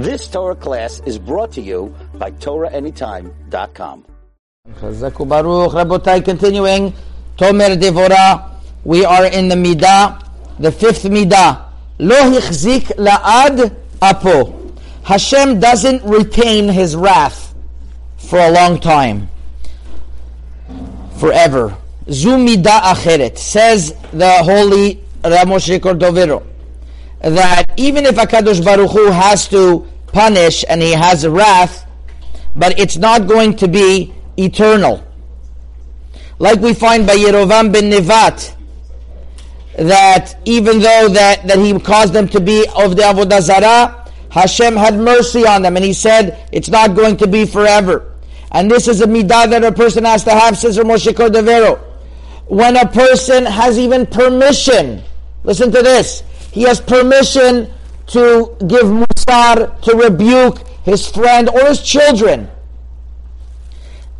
This Torah class is brought to you by TorahAnytime.com. Continuing. Tomer Devorah, we are in the Midah, the fifth Midah. Lo hichzik la'ad apo. Hashem doesn't retain his wrath for a long time. Forever. Zu Midah acheret. Says the holy Ramoshe Cordovero that even if HaKadosh Baruch Hu has to punish and he has wrath, but it's not going to be eternal. Like we find by Yerovam ben Nevat, that even though that, that he caused them to be of the Avodah Zarah, Hashem had mercy on them, and he said it's not going to be forever. And this is a midah that a person has to have, says Moshe Cordovero. When a person has even permission, listen to this, he has permission to give musar, to rebuke his friend or his children.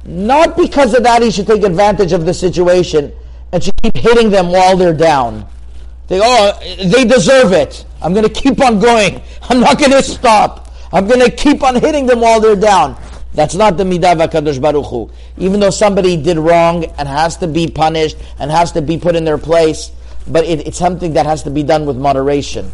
Not because of that he should take advantage of the situation and should keep hitting them while they're down. They, oh, they deserve it. I'm going to keep on going. I'm not going to stop. I'm going to keep on hitting them while they're down. That's not the midah v'kadosh baruch Hu. Even though somebody did wrong and has to be punished and has to be put in their place, but it, it's something that has to be done with moderation,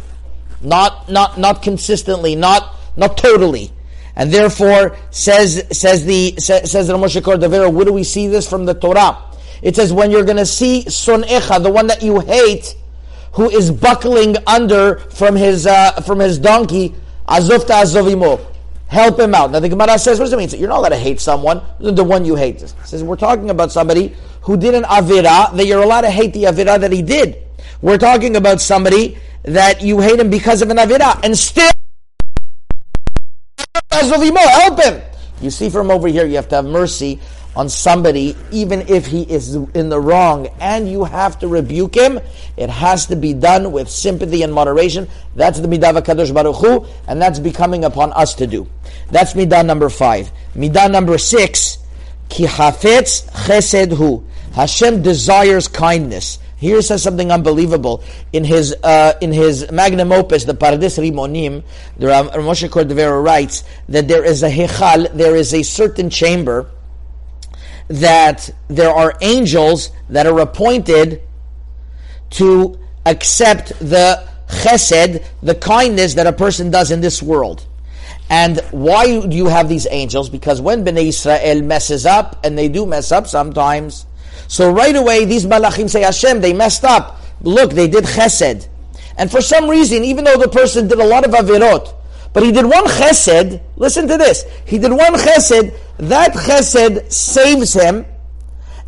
not not not consistently, not not totally. And therefore, says says the says, says the Moshe Cordovero, where do we see this from the Torah? It says when you're going to see sonecha, the one that you hate, who is buckling under from his uh, from his donkey, azufta azovimo. Help him out. Now the Gemara says, what does it mean? You're not allowed to hate someone, the one you hate. It says we're talking about somebody who did an avira that you're allowed to hate the avira that he did. We're talking about somebody that you hate him because of an avira, and still help him. You see from over here, you have to have mercy on somebody, even if he is in the wrong, and you have to rebuke him. It has to be done with sympathy and moderation. That's the midah kadosh baruch Hu, and that's becoming upon us to do. That's midah number five. Midah number six, ki hafetz chesed hu. Hashem desires kindness. Here says something unbelievable in his uh, in his magnum opus, the Pardes Rimonim. The Ram, Moshe Cordovero writes that there is a hechal, there is a certain chamber that there are angels that are appointed to accept the chesed, the kindness that a person does in this world. And why do you have these angels? Because when Bnei Israel messes up, and they do mess up sometimes, so right away these malachim say, Hashem, they messed up. Look, they did chesed. And for some reason, even though the person did a lot of avirot, but he did one chesed, listen to this, he did one chesed, that chesed saves him,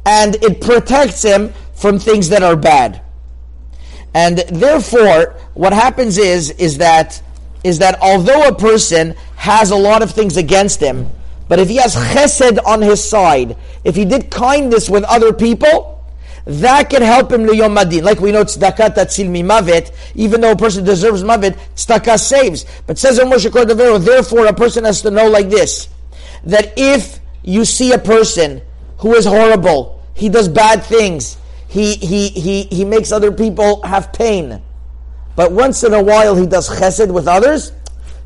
and it protects him from things that are bad. And therefore, what happens is, is that, is that although a person has a lot of things against him, but if he has chesed on his side, if he did kindness with other people, that can help him liyom madin. Like we know tzedakah tatzil mimavet, even though a person deserves mavet, tzedakah saves. But says in Moshe Cordovero, therefore a person has to know like this, that if you see a person who is horrible, he does bad things, he, he, he, he makes other people have pain, but once in a while he does chesed with others,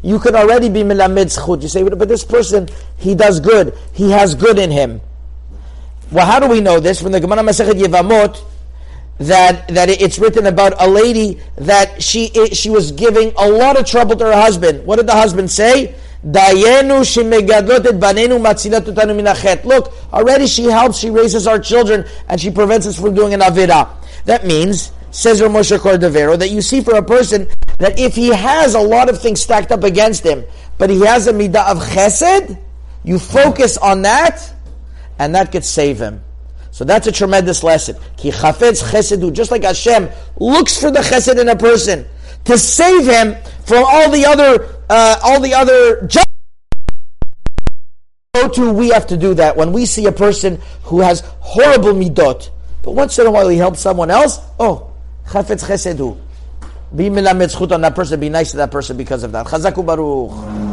you could already be milamid zchut. You say, but this person, he does good. He has good in him. Well, how do we know this? From the Gemara Masechet Yevamot, that, that it's written about a lady that she, she was giving a lot of trouble to her husband. What did the husband say? Dayenu matzilat Look, already she helps, she raises our children, and she prevents us from doing an avira. That means, says Moshe Cordovero, that you see for a person that if he has a lot of things stacked up against him, but he has a midah of chesed, you focus on that, and that could save him. So that's a tremendous lesson. Ki chafetz chesedu, just like Hashem looks for the chesed in a person to save him from all the other, uh, all the other. So too, we have to do that when we see a person who has horrible midot, but once in a while he helps someone else. Oh, chafetz chesedu. Be milamed on that person. Be nice to that person because of that. Chazaku baruch.